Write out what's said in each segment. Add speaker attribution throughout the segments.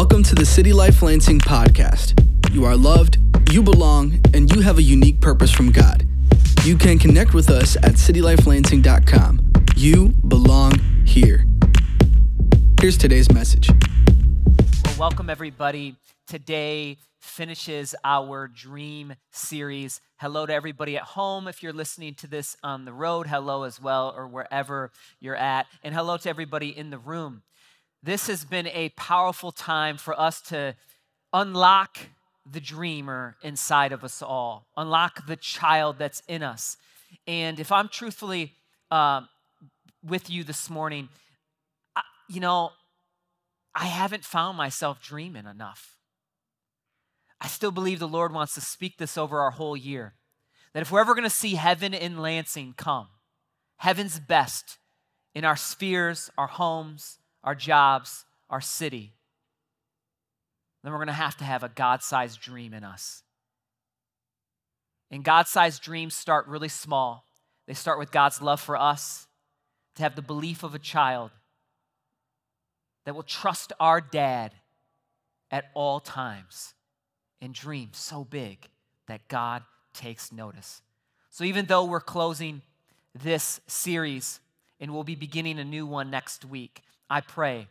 Speaker 1: Welcome to the City Life Lansing podcast. You are loved, you belong, and you have a unique purpose from God. You can connect with us at citylifelansing.com. You belong here. Here's today's message.
Speaker 2: Well, welcome everybody. Today finishes our dream series. Hello to everybody at home. If you're listening to this on the road, hello as well, or wherever you're at. And hello to everybody in the room. This has been a powerful time for us to unlock the dreamer inside of us all, unlock the child that's in us. And if I'm truthfully uh, with you this morning, I, you know, I haven't found myself dreaming enough. I still believe the Lord wants to speak this over our whole year. That if we're ever going to see heaven in Lansing come, heaven's best in our spheres, our homes, our jobs, our city, then we're going to have to have a God sized dream in us. And God sized dreams start really small. They start with God's love for us, to have the belief of a child that will trust our dad at all times and dream so big that God takes notice. So, even though we're closing this series and we'll be beginning a new one next week, I pray,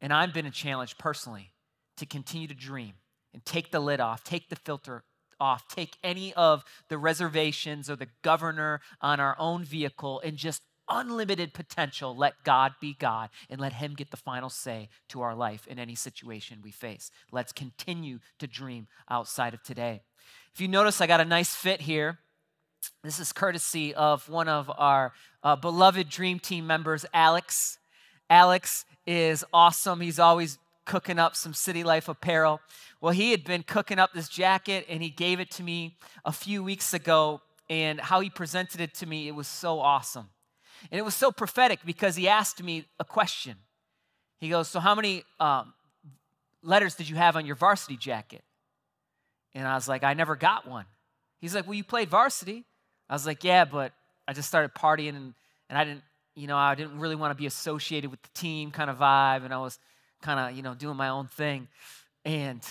Speaker 2: and I've been a challenge personally to continue to dream and take the lid off, take the filter off, take any of the reservations or the governor on our own vehicle, and just unlimited potential, let God be God and let Him get the final say to our life in any situation we face. Let's continue to dream outside of today. If you notice, I got a nice fit here. This is courtesy of one of our uh, beloved Dream Team members, Alex. Alex is awesome. He's always cooking up some city life apparel. Well, he had been cooking up this jacket and he gave it to me a few weeks ago. And how he presented it to me, it was so awesome. And it was so prophetic because he asked me a question. He goes, So, how many um, letters did you have on your varsity jacket? And I was like, I never got one. He's like, Well, you played varsity. I was like, Yeah, but I just started partying and, and I didn't, you know, I didn't really want to be associated with the team kind of vibe. And I was kind of, you know, doing my own thing. And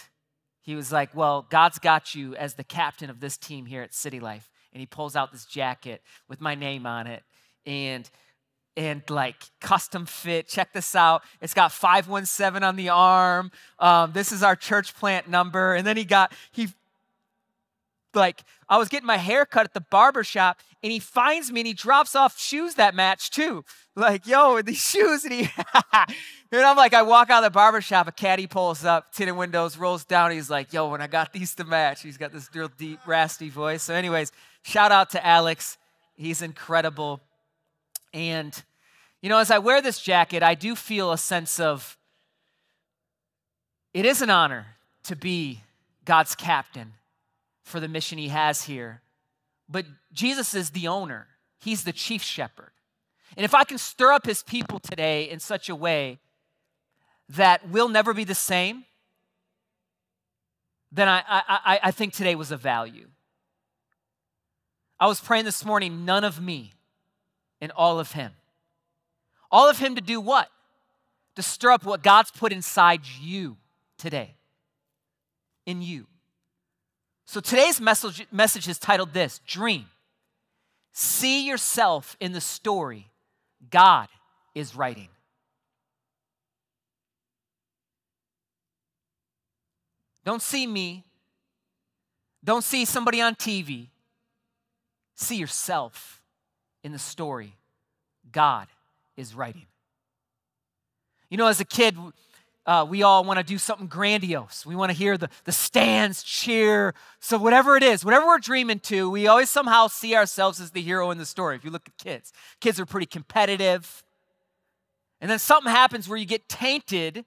Speaker 2: he was like, Well, God's got you as the captain of this team here at City Life. And he pulls out this jacket with my name on it and and like custom fit. Check this out. It's got 517 on the arm. Um, this is our church plant number. And then he got, he, like, I was getting my hair cut at the barber shop and he finds me and he drops off shoes that match too. Like, yo, these shoes. And he, and I'm like, I walk out of the barber shop, a caddy pulls up, tinted windows, rolls down. He's like, yo, when I got these to match, he's got this real deep, raspy voice. So, anyways, shout out to Alex. He's incredible. And, you know, as I wear this jacket, I do feel a sense of it is an honor to be God's captain for the mission he has here. But Jesus is the owner, he's the chief shepherd. And if I can stir up his people today in such a way that we'll never be the same, then I, I, I think today was a value. I was praying this morning, none of me and all of Him. All of Him to do what? To stir up what God's put inside you today. In you. So today's message, message is titled this Dream. See yourself in the story God is writing. Don't see me. Don't see somebody on TV. See yourself in the story God is writing. You know, as a kid, uh, we all want to do something grandiose. We want to hear the, the stands cheer. So, whatever it is, whatever we're dreaming to, we always somehow see ourselves as the hero in the story. If you look at kids, kids are pretty competitive. And then something happens where you get tainted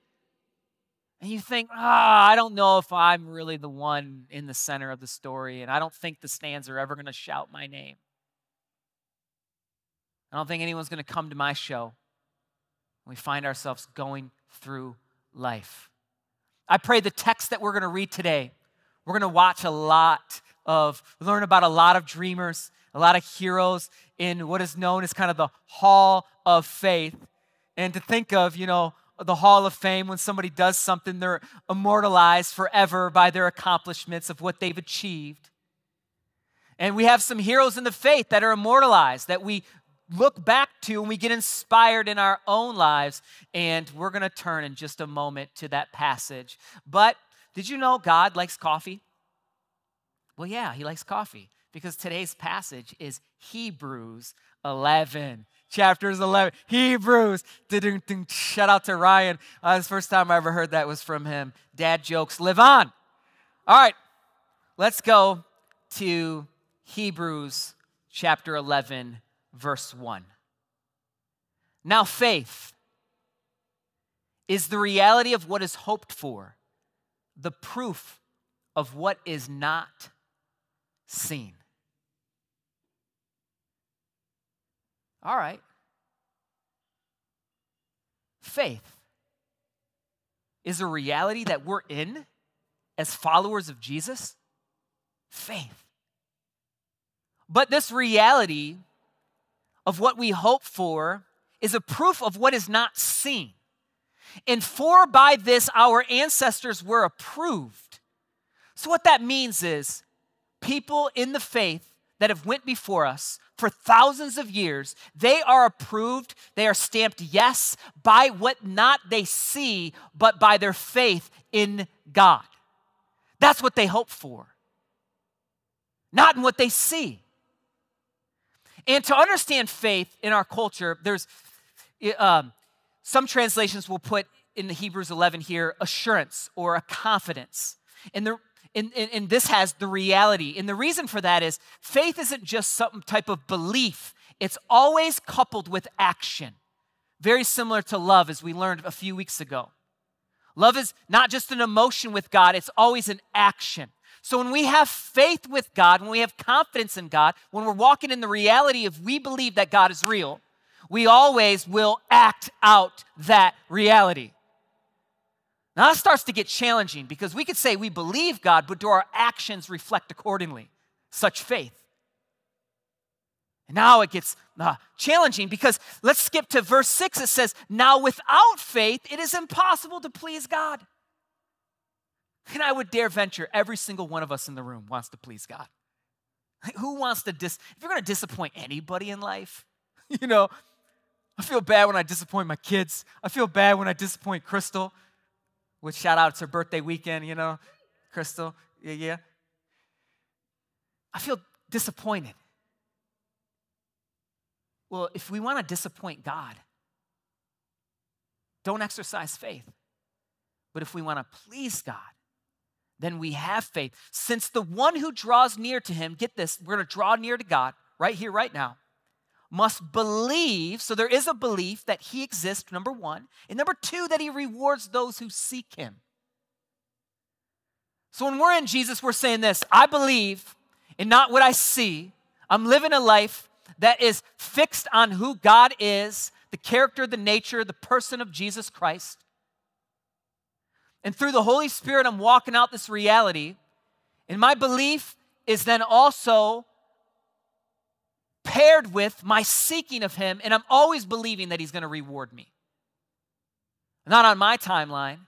Speaker 2: and you think, ah, I don't know if I'm really the one in the center of the story, and I don't think the stands are ever going to shout my name. I don't think anyone's going to come to my show. We find ourselves going through life. I pray the text that we're going to read today, we're going to watch a lot of, learn about a lot of dreamers, a lot of heroes in what is known as kind of the hall of faith. And to think of, you know, the Hall of Fame, when somebody does something, they're immortalized forever by their accomplishments of what they've achieved. And we have some heroes in the faith that are immortalized, that we look back to and we get inspired in our own lives. And we're going to turn in just a moment to that passage. But did you know God likes coffee? Well, yeah, he likes coffee because today's passage is Hebrews 11 chapters 11 hebrews shout out to ryan uh, the first time i ever heard that was from him dad jokes live on all right let's go to hebrews chapter 11 verse 1 now faith is the reality of what is hoped for the proof of what is not seen All right. Faith is a reality that we're in as followers of Jesus. Faith. But this reality of what we hope for is a proof of what is not seen. And for by this our ancestors were approved. So what that means is people in the faith that have went before us for thousands of years they are approved they are stamped yes by what not they see but by their faith in god that's what they hope for not in what they see and to understand faith in our culture there's um, some translations will put in the hebrews 11 here assurance or a confidence and the and, and, and, this has the reality. And the reason for that is faith isn't just some type of belief, it's always coupled with action. Very similar to love, as we learned a few weeks ago. Love is not just an emotion with God, it's always an action. So when we have faith with God, when we have confidence in God, when we're walking in the reality of we believe that God is real, we always will act out that reality. Now that starts to get challenging because we could say we believe God, but do our actions reflect accordingly such faith? And now it gets uh, challenging because let's skip to verse 6. It says, Now without faith, it is impossible to please God. And I would dare venture every single one of us in the room wants to please God. who wants to dis if you're going to disappoint anybody in life, you know, I feel bad when I disappoint my kids. I feel bad when I disappoint Crystal which shout out it's her birthday weekend, you know, Crystal. Yeah, yeah. I feel disappointed. Well, if we want to disappoint God, don't exercise faith. But if we want to please God, then we have faith. Since the one who draws near to him, get this, we're going to draw near to God right here, right now must believe, so there is a belief that he exists, number one, and number two, that he rewards those who seek him. So when we're in Jesus, we're saying this I believe in not what I see. I'm living a life that is fixed on who God is, the character, the nature, the person of Jesus Christ. And through the Holy Spirit, I'm walking out this reality. And my belief is then also paired with my seeking of Him, and I'm always believing that He's going to reward me. Not on my timeline.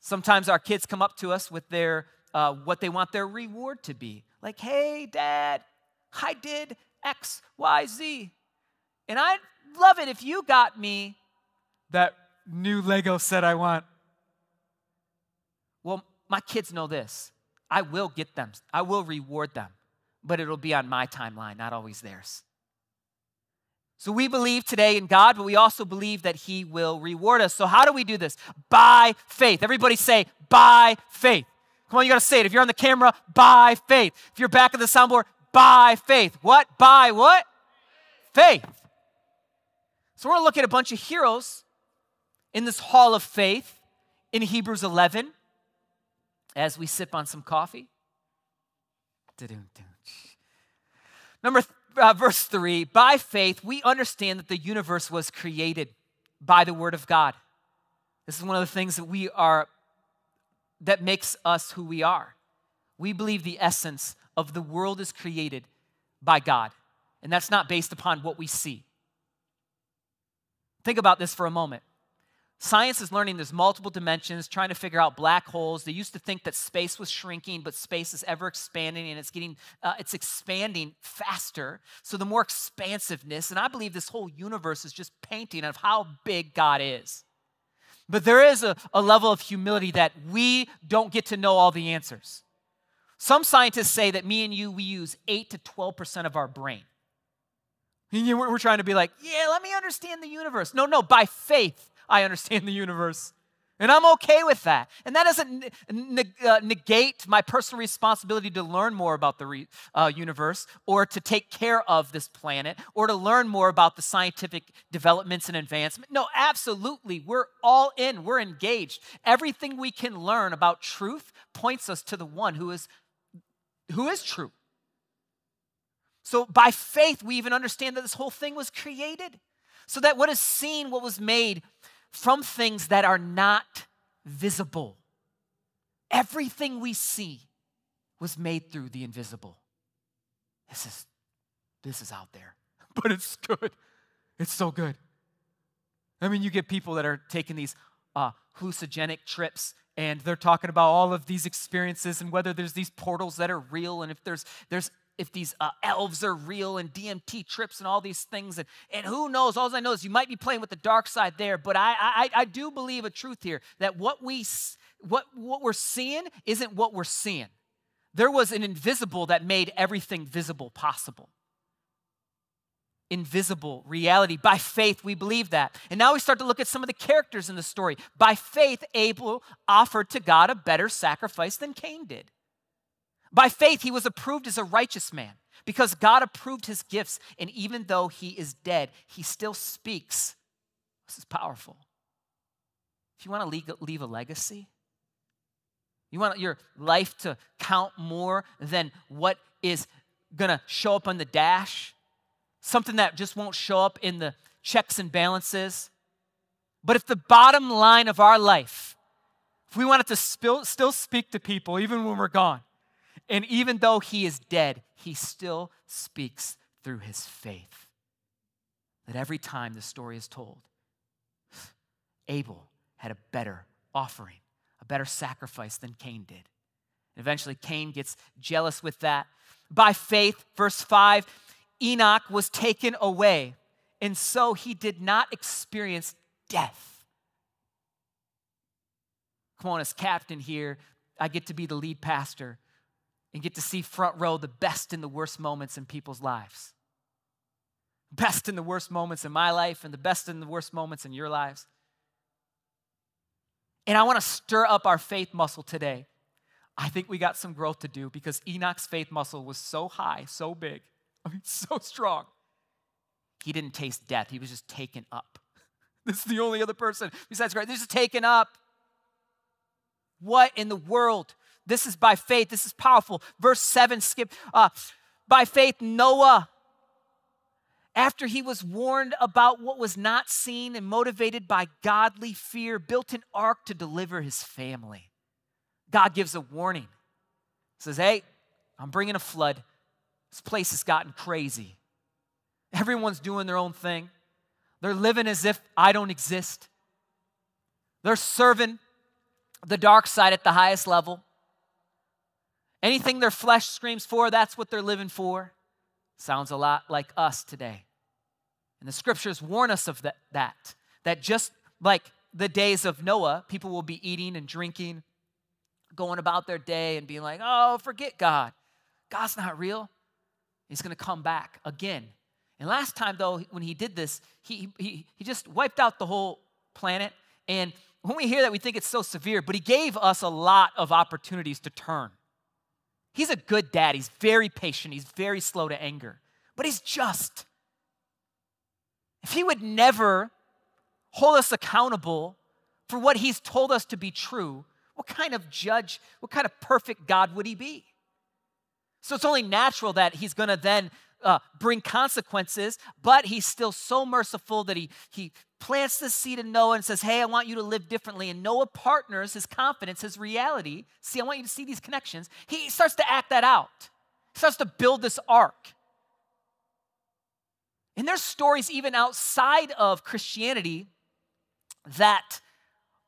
Speaker 2: Sometimes our kids come up to us with their uh, what they want their reward to be. Like, hey, dad, I did X, Y, Z. And I'd love it if you got me that new Lego set I want. My kids know this. I will get them, I will reward them but it'll be on my timeline, not always theirs. So we believe today in God, but we also believe that He will reward us. So, how do we do this? By faith. Everybody say, by faith. Come on, you got to say it. If you're on the camera, by faith. If you're back of the soundboard, by faith. What? By what? Faith. So, we're going to look at a bunch of heroes in this hall of faith in Hebrews 11 as we sip on some coffee. Number th- uh, verse 3 By faith, we understand that the universe was created by the Word of God. This is one of the things that we are, that makes us who we are. We believe the essence of the world is created by God, and that's not based upon what we see. Think about this for a moment. Science is learning there's multiple dimensions, trying to figure out black holes. They used to think that space was shrinking, but space is ever expanding and it's getting uh, it's expanding faster. So the more expansiveness, and I believe this whole universe is just painting of how big God is. But there is a, a level of humility that we don't get to know all the answers. Some scientists say that me and you, we use 8 to 12% of our brain. We're trying to be like, yeah, let me understand the universe. No, no, by faith, I understand the universe. And I'm okay with that. And that doesn't uh, negate my personal responsibility to learn more about the uh, universe or to take care of this planet or to learn more about the scientific developments and advancement. No, absolutely. We're all in, we're engaged. Everything we can learn about truth points us to the one who is, who is true. So by faith, we even understand that this whole thing was created so that what is seen, what was made, from things that are not visible. Everything we see was made through the invisible. This is this is out there, but it's good. It's so good. I mean, you get people that are taking these uh, hallucinogenic trips and they're talking about all of these experiences and whether there's these portals that are real and if there's there's if these uh, elves are real and DMT trips and all these things. And, and who knows? All I know is you might be playing with the dark side there. But I, I, I do believe a truth here that what, we, what, what we're seeing isn't what we're seeing. There was an invisible that made everything visible possible. Invisible reality. By faith, we believe that. And now we start to look at some of the characters in the story. By faith, Abel offered to God a better sacrifice than Cain did. By faith, he was approved as a righteous man because God approved his gifts. And even though he is dead, he still speaks. This is powerful. If you want to leave a legacy, you want your life to count more than what is going to show up on the dash, something that just won't show up in the checks and balances. But if the bottom line of our life, if we want it to still, still speak to people even when we're gone, and even though he is dead, he still speaks through his faith. That every time the story is told, Abel had a better offering, a better sacrifice than Cain did. And eventually, Cain gets jealous with that. By faith, verse 5, Enoch was taken away, and so he did not experience death. Come on, as captain here, I get to be the lead pastor and get to see front row the best and the worst moments in people's lives. Best and the worst moments in my life and the best and the worst moments in your lives. And I want to stir up our faith muscle today. I think we got some growth to do because Enoch's faith muscle was so high, so big, I mean, so strong. He didn't taste death, he was just taken up. This is the only other person besides Christ. This is taken up. What in the world this is by faith. This is powerful. Verse 7, skip. Uh, by faith, Noah, after he was warned about what was not seen and motivated by godly fear, built an ark to deliver his family. God gives a warning. says, Hey, I'm bringing a flood. This place has gotten crazy. Everyone's doing their own thing. They're living as if I don't exist. They're serving the dark side at the highest level. Anything their flesh screams for, that's what they're living for. Sounds a lot like us today. And the scriptures warn us of that, that, that just like the days of Noah, people will be eating and drinking, going about their day and being like, oh, forget God. God's not real. He's going to come back again. And last time, though, when he did this, he, he, he just wiped out the whole planet. And when we hear that, we think it's so severe, but he gave us a lot of opportunities to turn. He's a good dad. He's very patient. He's very slow to anger, but he's just. If he would never hold us accountable for what he's told us to be true, what kind of judge, what kind of perfect God would he be? So it's only natural that he's going to then uh, bring consequences, but he's still so merciful that he, he plants the seed in Noah and says, Hey, I want you to live differently. And Noah partners his confidence, his reality. See, I want you to see these connections. He starts to act that out, he starts to build this ark. And there's stories even outside of Christianity that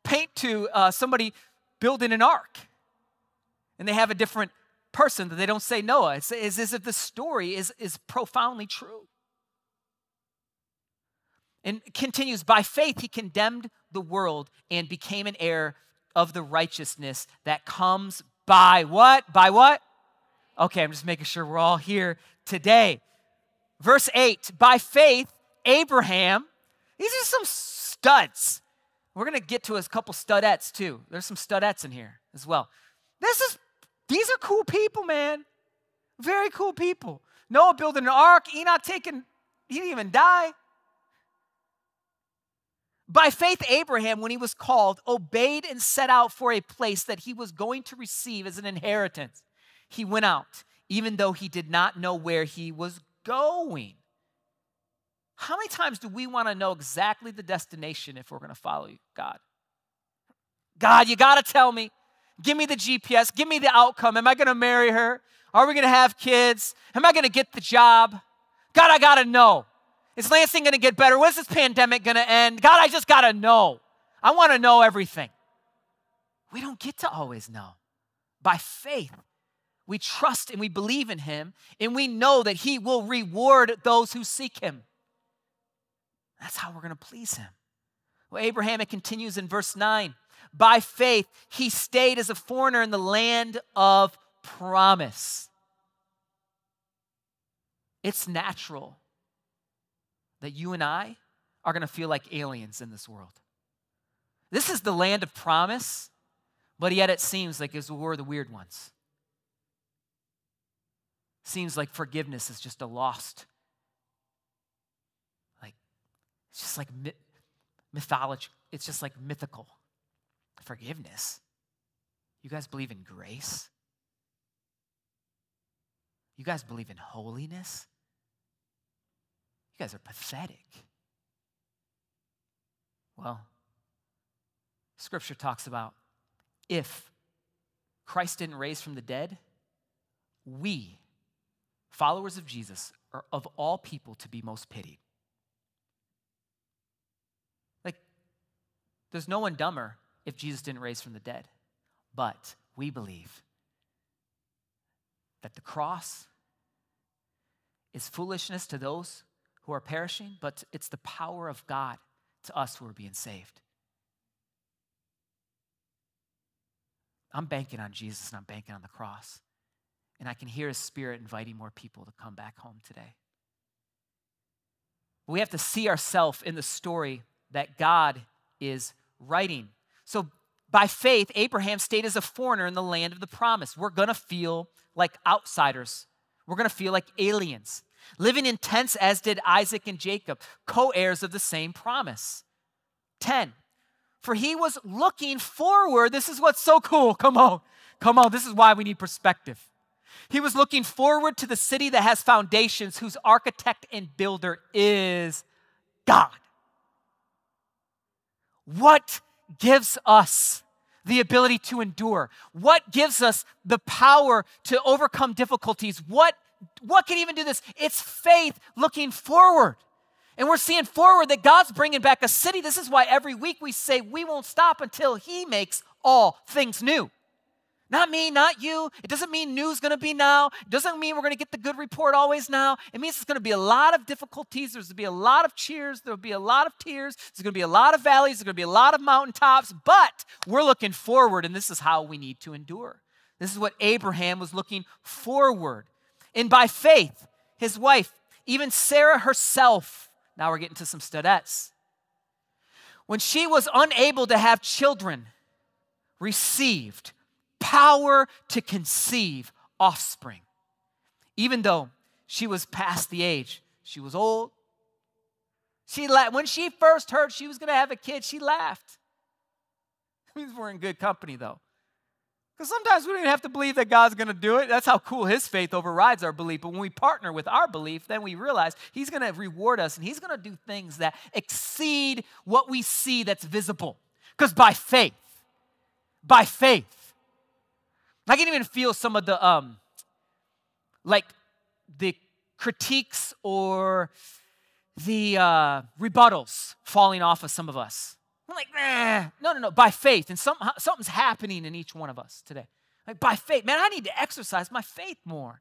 Speaker 2: paint to uh, somebody building an ark and they have a different person that they don't say Noah. It's, it's as if the story is, is profoundly true. And continues, by faith he condemned the world and became an heir of the righteousness that comes by what? By what? Okay, I'm just making sure we're all here today. Verse 8 By faith, Abraham, these are some studs. We're going to get to a couple studettes too. There's some studettes in here as well. This is, these are cool people, man. Very cool people. Noah building an ark, Enoch taking, he didn't even die. By faith, Abraham, when he was called, obeyed and set out for a place that he was going to receive as an inheritance. He went out, even though he did not know where he was going. How many times do we want to know exactly the destination if we're going to follow God? God, you got to tell me. Give me the GPS. Give me the outcome. Am I going to marry her? Are we going to have kids? Am I going to get the job? God, I got to know. Is Lansing going to get better? When's this pandemic going to end? God, I just got to know. I want to know everything. We don't get to always know. By faith, we trust and we believe in Him, and we know that He will reward those who seek Him. That's how we're going to please Him. Well, Abraham, it continues in verse 9. By faith, he stayed as a foreigner in the land of promise. It's natural that you and I are going to feel like aliens in this world. This is the land of promise, but yet it seems like we're the weird ones. Seems like forgiveness is just a lost, like, it's just like mythology, it's just like mythical. Forgiveness. You guys believe in grace? You guys believe in holiness? You guys are pathetic. Well, scripture talks about if Christ didn't raise from the dead, we, followers of Jesus, are of all people to be most pitied. Like, there's no one dumber if Jesus didn't raise from the dead. But we believe that the cross is foolishness to those who are perishing, but it's the power of God to us who are being saved. I'm banking on Jesus and I'm banking on the cross. And I can hear his spirit inviting more people to come back home today. We have to see ourselves in the story that God is writing. So, by faith, Abraham stayed as a foreigner in the land of the promise. We're going to feel like outsiders, we're going to feel like aliens living in tents as did Isaac and Jacob, co heirs of the same promise. 10. For he was looking forward. This is what's so cool. Come on. Come on. This is why we need perspective. He was looking forward to the city that has foundations, whose architect and builder is God. What gives us the ability to endure? What gives us the power to overcome difficulties? What what can even do this? It's faith looking forward. And we're seeing forward that God's bringing back a city. This is why every week we say we won't stop until He makes all things new. Not me, not you. It doesn't mean new's gonna be now. It doesn't mean we're gonna get the good report always now. It means it's gonna be a lot of difficulties. There's gonna be a lot of cheers. There'll be a lot of tears. There's gonna be a lot of valleys. There's gonna be a lot of mountaintops. But we're looking forward, and this is how we need to endure. This is what Abraham was looking forward. And by faith, his wife, even Sarah herself, now we're getting to some studettes, when she was unable to have children, received power to conceive offspring. Even though she was past the age, she was old. She la- when she first heard she was going to have a kid, she laughed. Means we're in good company though. Because sometimes we don't even have to believe that God's going to do it. That's how cool His faith overrides our belief. But when we partner with our belief, then we realize He's going to reward us and He's going to do things that exceed what we see that's visible. Because by faith, by faith, I can even feel some of the, um, like, the critiques or the uh, rebuttals falling off of some of us. I'm like, nah. No, no, no. By faith. And some, something's happening in each one of us today. Like, by faith. Man, I need to exercise my faith more.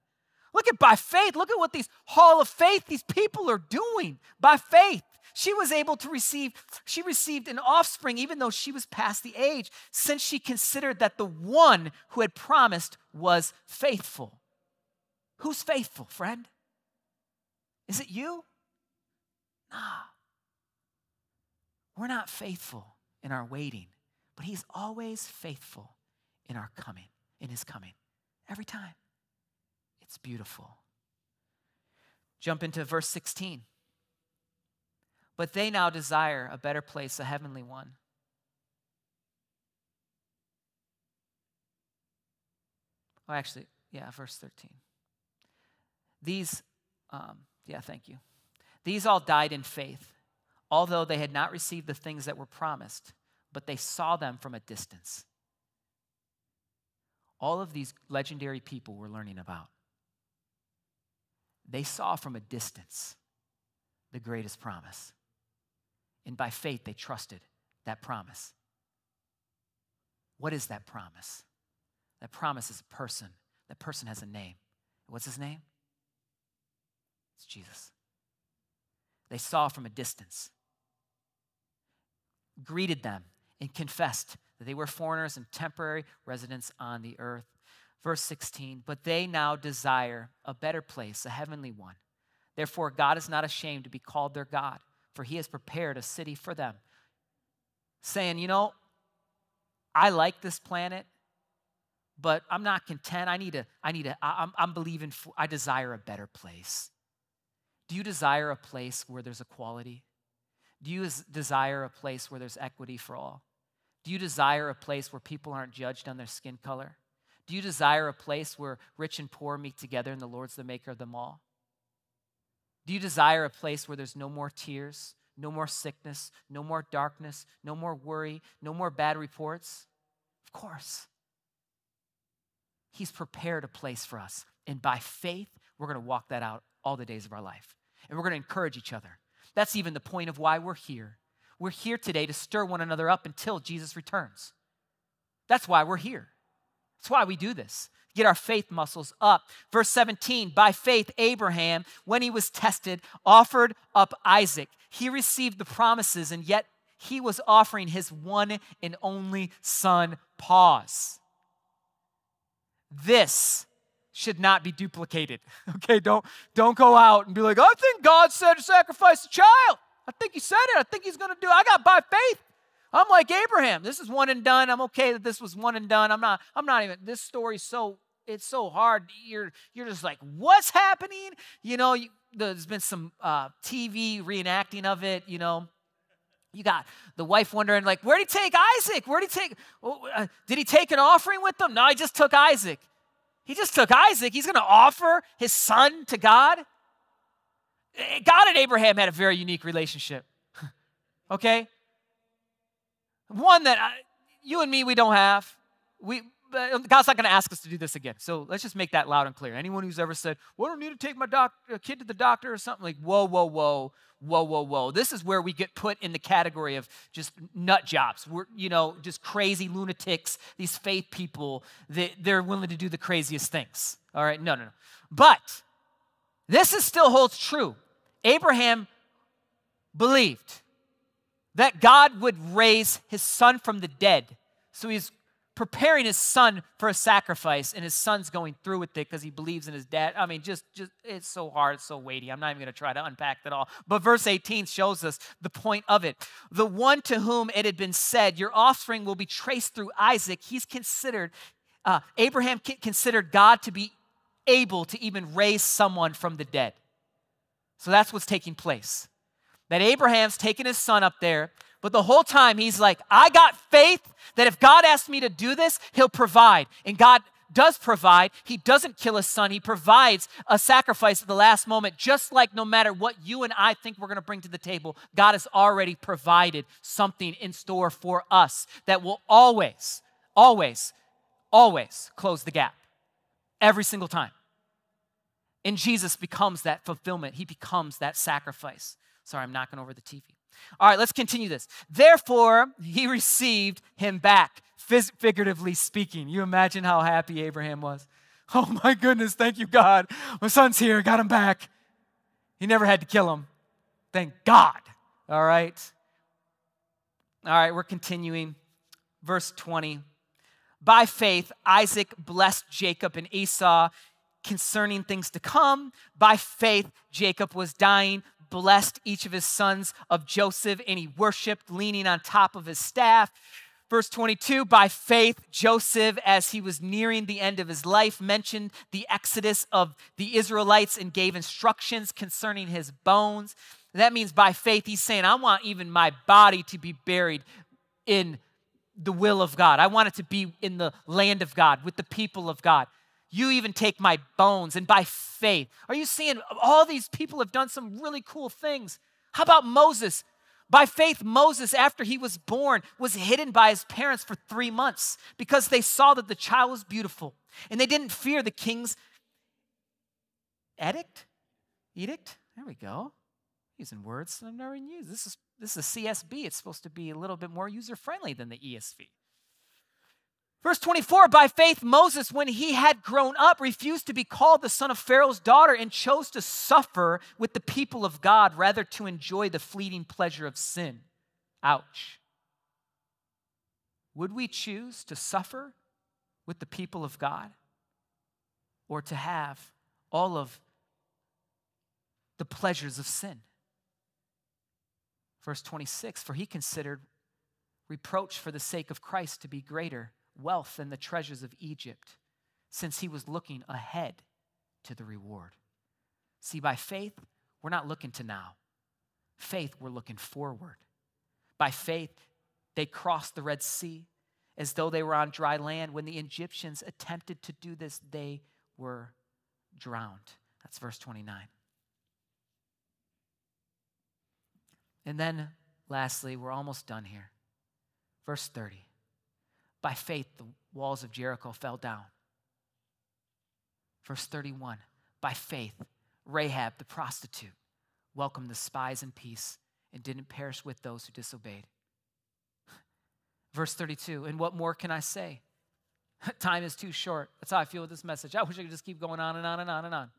Speaker 2: Look at by faith. Look at what these hall of faith, these people are doing by faith. She was able to receive, she received an offspring even though she was past the age, since she considered that the one who had promised was faithful. Who's faithful, friend? Is it you? Nah. We're not faithful in our waiting, but He's always faithful in our coming, in His coming, every time. It's beautiful. Jump into verse 16. But they now desire a better place, a heavenly one. Oh, actually, yeah, verse 13. These, um, yeah, thank you. These all died in faith, although they had not received the things that were promised, but they saw them from a distance. All of these legendary people we're learning about, they saw from a distance the greatest promise. And by faith, they trusted that promise. What is that promise? That promise is a person. That person has a name. What's his name? It's Jesus. They saw from a distance, greeted them, and confessed that they were foreigners and temporary residents on the earth. Verse 16, but they now desire a better place, a heavenly one. Therefore, God is not ashamed to be called their God, for he has prepared a city for them. Saying, you know, I like this planet, but I'm not content. I need to, I need to, I'm, I'm believing, for, I desire a better place. Do you desire a place where there's equality? Do you desire a place where there's equity for all? Do you desire a place where people aren't judged on their skin color? Do you desire a place where rich and poor meet together and the Lord's the maker of them all? Do you desire a place where there's no more tears, no more sickness, no more darkness, no more worry, no more bad reports? Of course. He's prepared a place for us. And by faith, we're going to walk that out all the days of our life. And we're going to encourage each other. That's even the point of why we're here. We're here today to stir one another up until Jesus returns. That's why we're here. That's why we do this. Get our faith muscles up. Verse 17 By faith, Abraham, when he was tested, offered up Isaac. He received the promises, and yet he was offering his one and only son. Pause. This should not be duplicated. Okay, don't, don't go out and be like, I think God said to sacrifice a child. I think he said it. I think he's going to do it. I got by faith. I'm like Abraham. This is one and done. I'm okay that this was one and done. I'm not, I'm not even, this story's so, it's so hard. You're, you're just like, what's happening? You know, you, there's been some uh, TV reenacting of it, you know. You got the wife wondering, like, where'd he take Isaac? Where'd he take, oh, uh, did he take an offering with them? No, he just took Isaac. He just took Isaac. He's going to offer his son to God. Eh, God and Abraham had a very unique relationship. okay? One that I, you and me, we don't have. We, Uh, God's not going to ask us to do this again. So let's just make that loud and clear. Anyone who's ever said, well, I don't need to take my doc- uh, kid to the doctor or something, like, whoa, whoa, whoa, whoa, whoa, whoa. This is where we get put in the category of just nut jobs. We're, you know, just crazy lunatics, these faith people, that they're willing to do the craziest things. All right, no, no, no. But this is still holds true. Abraham believed that God would raise his son from the dead. So he's preparing his son for a sacrifice and his son's going through with it because he believes in his dad. I mean just just it's so hard it's so weighty. I'm not even going to try to unpack that all. But verse 18 shows us the point of it. The one to whom it had been said your offspring will be traced through isaac he's considered uh, abraham considered god to be able to even raise someone from the dead. So that's what's taking place. That abraham's taking his son up there but the whole time he's like, I got faith that if God asks me to do this, he'll provide. And God does provide. He doesn't kill his son. He provides a sacrifice at the last moment, just like no matter what you and I think we're going to bring to the table, God has already provided something in store for us that will always, always, always close the gap every single time. And Jesus becomes that fulfillment, He becomes that sacrifice. Sorry, I'm knocking over the TV. All right, let's continue this. Therefore, he received him back, figuratively speaking. You imagine how happy Abraham was. Oh my goodness, thank you, God. My son's here, got him back. He never had to kill him. Thank God. All right. All right, we're continuing. Verse 20. By faith, Isaac blessed Jacob and Esau concerning things to come. By faith, Jacob was dying, blessed each of his sons of Joseph, and he worshiped, leaning on top of his staff. Verse 22 By faith, Joseph, as he was nearing the end of his life, mentioned the exodus of the Israelites and gave instructions concerning his bones. That means by faith, he's saying, I want even my body to be buried in the will of God. I want it to be in the land of God, with the people of God. You even take my bones, and by faith. Are you seeing all these people have done some really cool things? How about Moses? By faith, Moses, after he was born, was hidden by his parents for three months because they saw that the child was beautiful and they didn't fear the king's edict? Edict? There we go. Using words that I've never used. This is this is a CSB. It's supposed to be a little bit more user friendly than the ESV. Verse 24 By faith, Moses, when he had grown up, refused to be called the son of Pharaoh's daughter and chose to suffer with the people of God rather to enjoy the fleeting pleasure of sin. Ouch. Would we choose to suffer with the people of God or to have all of the pleasures of sin? Verse 26 For he considered reproach for the sake of Christ to be greater wealth than the treasures of Egypt, since he was looking ahead to the reward. See, by faith, we're not looking to now. Faith, we're looking forward. By faith, they crossed the Red Sea as though they were on dry land. When the Egyptians attempted to do this, they were drowned. That's verse 29. And then, lastly, we're almost done here. Verse 30. By faith, the walls of Jericho fell down. Verse 31 By faith, Rahab the prostitute welcomed the spies in peace and didn't perish with those who disobeyed. Verse 32 And what more can I say? Time is too short. That's how I feel with this message. I wish I could just keep going on and on and on and on.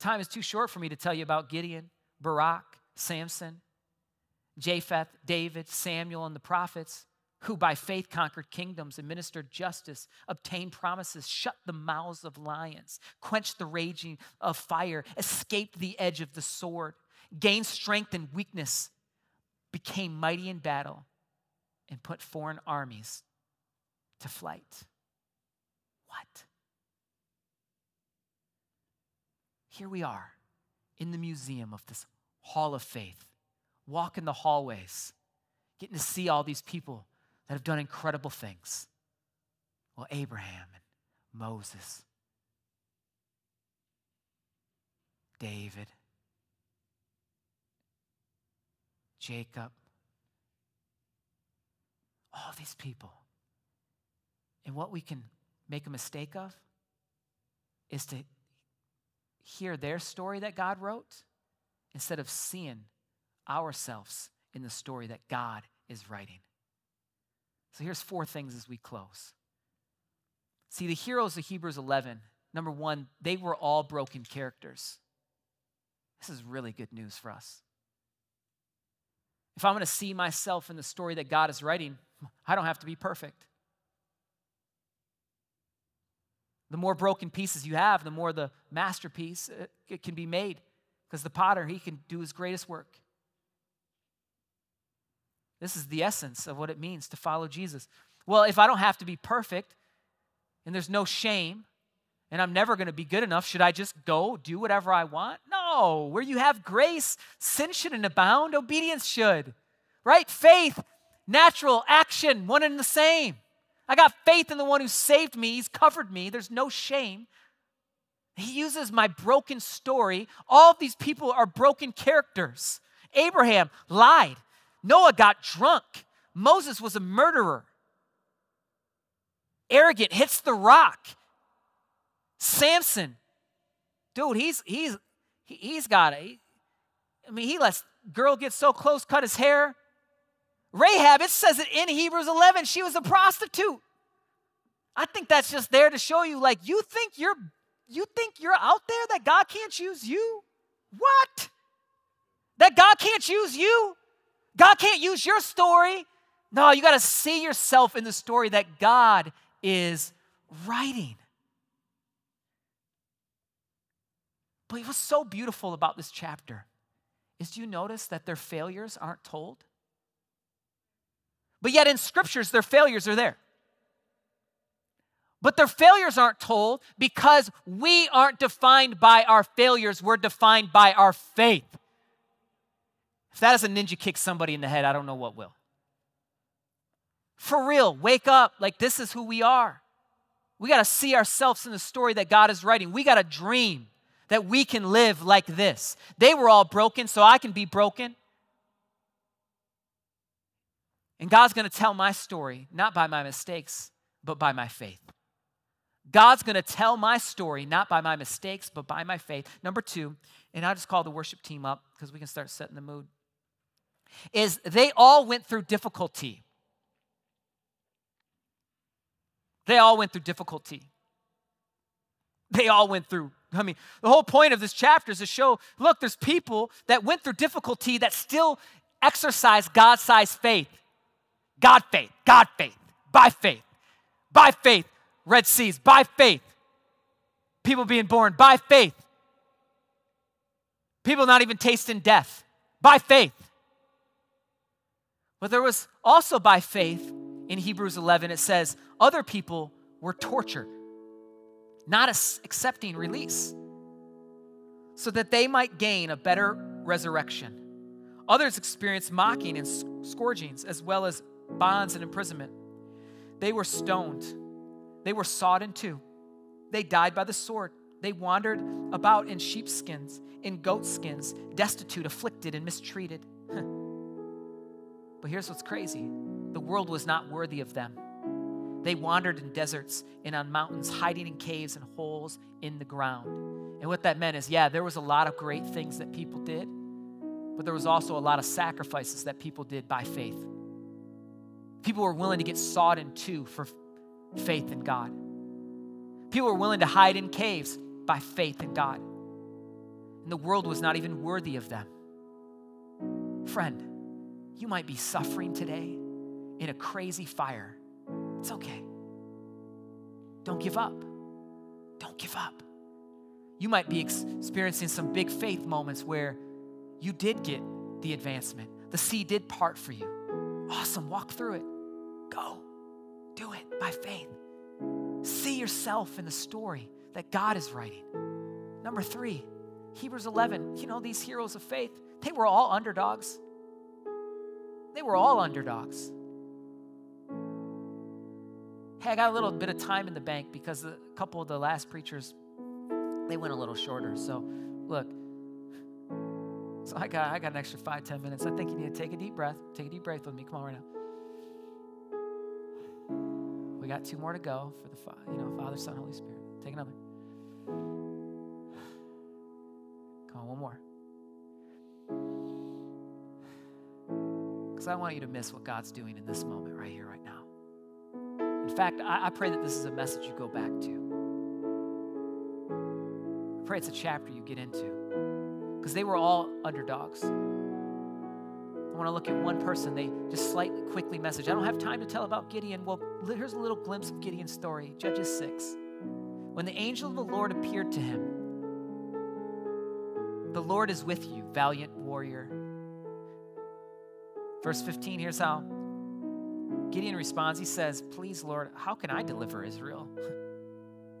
Speaker 2: Time is too short for me to tell you about Gideon, Barak, Samson, Jephthah, David, Samuel, and the prophets who by faith conquered kingdoms, administered justice, obtained promises, shut the mouths of lions, quenched the raging of fire, escaped the edge of the sword, gained strength in weakness, became mighty in battle, and put foreign armies to flight. What? Here we are in the museum of this hall of faith, walk in the hallways, getting to see all these people that have done incredible things. Well, Abraham and Moses, David, Jacob, all these people. And what we can make a mistake of is to hear their story that God wrote instead of seeing ourselves in the story that God is writing. So here's four things as we close. See, the heroes of Hebrews 11, number one, they were all broken characters. This is really good news for us. If I'm going to see myself in the story that God is writing, I don't have to be perfect. The more broken pieces you have, the more the masterpiece uh, it can be made because the potter, he can do his greatest work. This is the essence of what it means to follow Jesus. Well, if I don't have to be perfect and there's no shame and I'm never going to be good enough, should I just go do whatever I want? No. Where you have grace, sin shouldn't abound, obedience should. Right? Faith, natural action, one and the same. I got faith in the one who saved me, he's covered me, there's no shame. He uses my broken story. All these people are broken characters. Abraham lied. Noah got drunk. Moses was a murderer. Arrogant hits the rock. Samson, dude, he's he's he's got a I mean, he lets girl get so close, cut his hair. Rahab, it says it in Hebrews 11, she was a prostitute. I think that's just there to show you like you think you're you think you're out there that God can't use you? What? That God can't use you? God can't use your story? No, you got to see yourself in the story that God is writing. But what's so beautiful about this chapter is do you notice that their failures aren't told? But yet in scriptures, their failures are there. But their failures aren't told because we aren't defined by our failures, we're defined by our faith. If that doesn't ninja kick somebody in the head, I don't know what will. For real, wake up. Like, this is who we are. We got to see ourselves in the story that God is writing. We got to dream that we can live like this. They were all broken, so I can be broken. And God's going to tell my story, not by my mistakes, but by my faith. God's going to tell my story, not by my mistakes, but by my faith. Number two, and I'll just call the worship team up because we can start setting the mood, is they all went through difficulty. They all went through difficulty. They all went through. I mean, the whole point of this chapter is to show look, there's people that went through difficulty that still exercise God sized faith. God faith, God faith, by faith, by faith. Red Seas, by faith. People being born by faith. People not even tasting death by faith. But there was also by faith in Hebrews 11, it says, other people were tortured, not accepting release, so that they might gain a better resurrection. Others experienced mocking and scourgings, as well as bonds and imprisonment. They were stoned they were sawed in two. They died by the sword. They wandered about in sheepskins, in goatskins, destitute, afflicted, and mistreated. but here's what's crazy the world was not worthy of them. They wandered in deserts and on mountains, hiding in caves and holes in the ground. And what that meant is, yeah, there was a lot of great things that people did, but there was also a lot of sacrifices that people did by faith. People were willing to get sawed in two for faith in God. People were willing to hide in caves by faith in God. And the world was not even worthy of them. Friend, you might be suffering today in a crazy fire. It's okay. Don't give up. Don't give up. You might be experiencing some big faith moments where you did get the advancement. The sea did part for you. Awesome. Walk through it. Go. Do it by faith. See yourself in the story that God is writing. Number three, Hebrews 11. You know, these heroes of faith, they were all underdogs. They were all underdogs. Hey, I got a little bit of time in the bank because a couple of the last preachers, they went a little shorter. So, look, so I got, I got an extra five, ten minutes. I think you need to take a deep breath. Take a deep breath with me. Come on right now. We got two more to go for the you know Father, Son, Holy Spirit. Take another. Come on, one more. Because I want you to miss what God's doing in this moment, right here, right now. In fact, I, I pray that this is a message you go back to. I pray it's a chapter you get into. Because they were all underdogs. I want to look at one person. They just slightly quickly message. I don't have time to tell about Gideon. Well, here's a little glimpse of Gideon's story. Judges 6. When the angel of the Lord appeared to him, the Lord is with you, valiant warrior. Verse 15, here's how Gideon responds. He says, Please, Lord, how can I deliver Israel?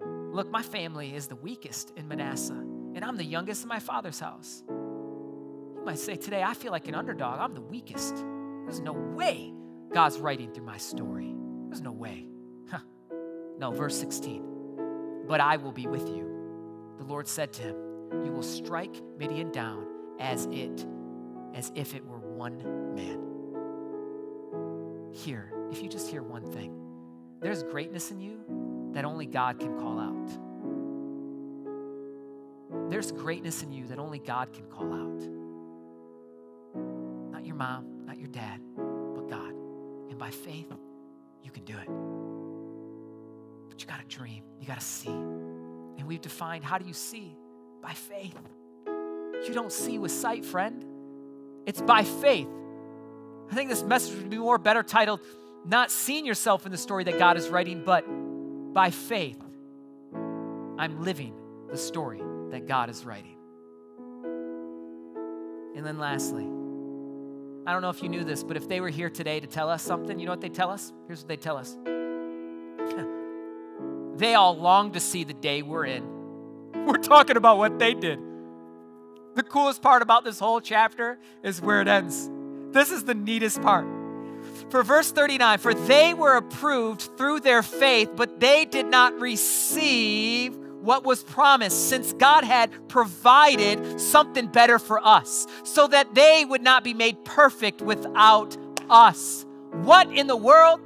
Speaker 2: Look, my family is the weakest in Manasseh, and I'm the youngest in my father's house You might say today, I feel like an underdog. I'm the weakest. There's no way God's writing through my story. There's no way. Huh. No, verse 16. But I will be with you. The Lord said to him, You will strike Midian down as it, as if it were one man. Here, if you just hear one thing, there's greatness in you that only God can call out. There's greatness in you that only God can call out. Not your mom, not your dad, but God. And by faith, you can do it. But you got to dream, you got to see. And we've defined how do you see? By faith. You don't see with sight, friend. It's by faith. I think this message would be more better titled, Not Seeing Yourself in the Story That God is Writing, but By Faith, I'm living the story that God is writing. And then lastly, I don't know if you knew this, but if they were here today to tell us something, you know what they tell us? Here's what they tell us. they all long to see the day we're in. We're talking about what they did. The coolest part about this whole chapter is where it ends. This is the neatest part. For verse 39, for they were approved through their faith, but they did not receive what was promised, since God had provided something better for us, so that they would not be made perfect without us. What in the world?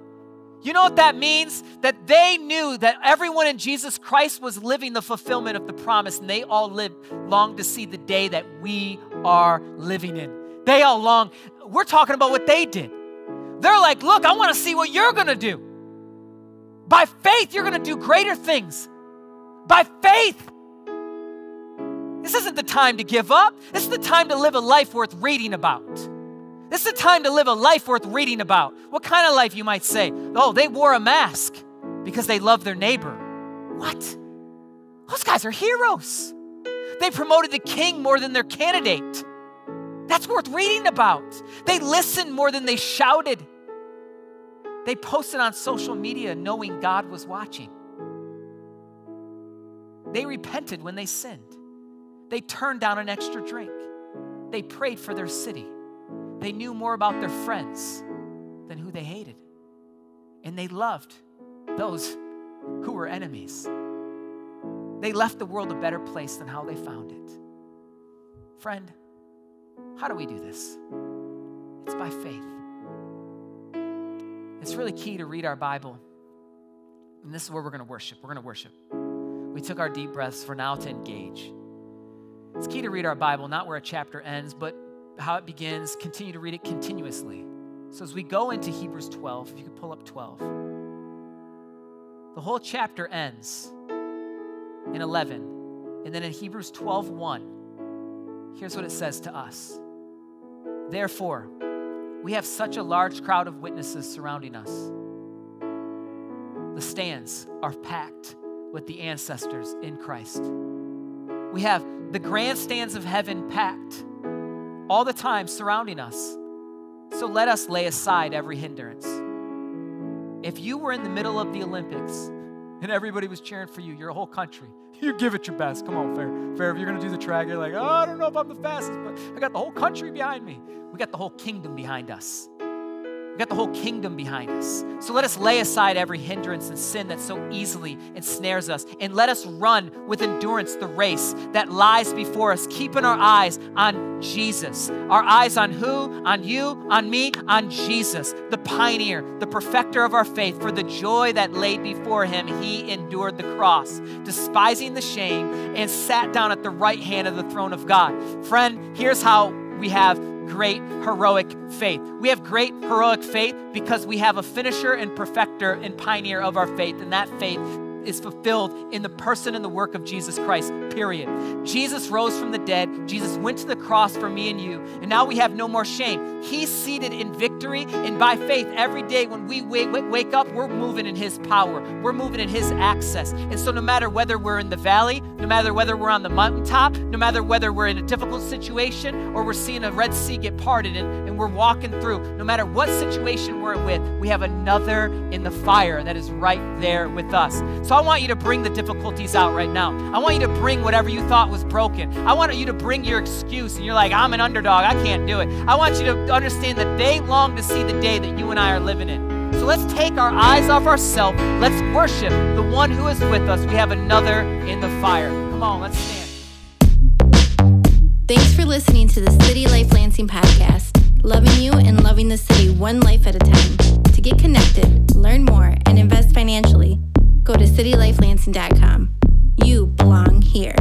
Speaker 2: You know what that means? That they knew that everyone in Jesus Christ was living the fulfillment of the promise, and they all lived long to see the day that we are living in. They all long, we're talking about what they did. They're like, look, I want to see what you're gonna do. By faith, you're gonna do greater things. By faith. This isn't the time to give up. This is the time to live a life worth reading about. This is the time to live a life worth reading about. What kind of life, you might say? Oh, they wore a mask because they love their neighbor. What? Those guys are heroes. They promoted the king more than their candidate. That's worth reading about. They listened more than they shouted. They posted on social media knowing God was watching. They repented when they sinned. They turned down an extra drink. They prayed for their city. They knew more about their friends than who they hated. And they loved those who were enemies. They left the world a better place than how they found it. Friend, how do we do this? It's by faith. It's really key to read our Bible. And this is where we're going to worship. We're going to worship. We took our deep breaths for now to engage. It's key to read our Bible, not where a chapter ends, but how it begins, continue to read it continuously. So as we go into Hebrews 12, if you could pull up 12, the whole chapter ends in 11. And then in Hebrews 12, 1, here's what it says to us. Therefore, we have such a large crowd of witnesses surrounding us. The stands are packed with the ancestors in Christ. We have the grandstands of heaven packed all the time surrounding us. So let us lay aside every hindrance. If you were in the middle of the Olympics and everybody was cheering for you, your whole country, you give it your best. Come on, fair. Fair, if you're going to do the track, you're like, oh, I don't know if I'm the fastest, but I got the whole country behind me. We got the whole kingdom behind us. We got the whole kingdom behind us. So let us lay aside every hindrance and sin that so easily ensnares us, and let us run with endurance the race that lies before us, keeping our eyes on Jesus. Our eyes on who? On you, on me, on Jesus, the pioneer, the perfecter of our faith. For the joy that laid before him, he endured the cross, despising the shame, and sat down at the right hand of the throne of God. Friend, here's how we have great heroic faith. We have great heroic faith because we have a finisher and perfecter and pioneer of our faith, and that faith is fulfilled in the person and the work of Jesus Christ, period. Jesus rose from the dead. Jesus went to the cross for me and you. And now we have no more shame. He's seated in victory. And by faith, every day when we wake, up, we're moving in His power. We're moving in His access. And so, no matter whether we're in the valley, no matter whether we're on the mountaintop, no matter whether we're in a difficult situation or we're seeing a Red Sea get parted and, and we're walking through, no matter what situation we're with, we have another in the fire that is right there with us. So I want you to bring the difficulties out right now. I want you to bring whatever you thought was broken. I want you to bring your excuse and you're like, I'm an underdog, I can't do it. I want you to understand that they long to see the day that you and I are living in. So let's take our eyes off ourselves. Let's worship the one who is with us. We have another in the fire. Come on, let's stand.
Speaker 3: Thanks for listening to the City Life Lansing podcast. Loving you and loving the city one life at a time. To get connected, learn more, and invest financially, go to citylifelansing.com. You belong here.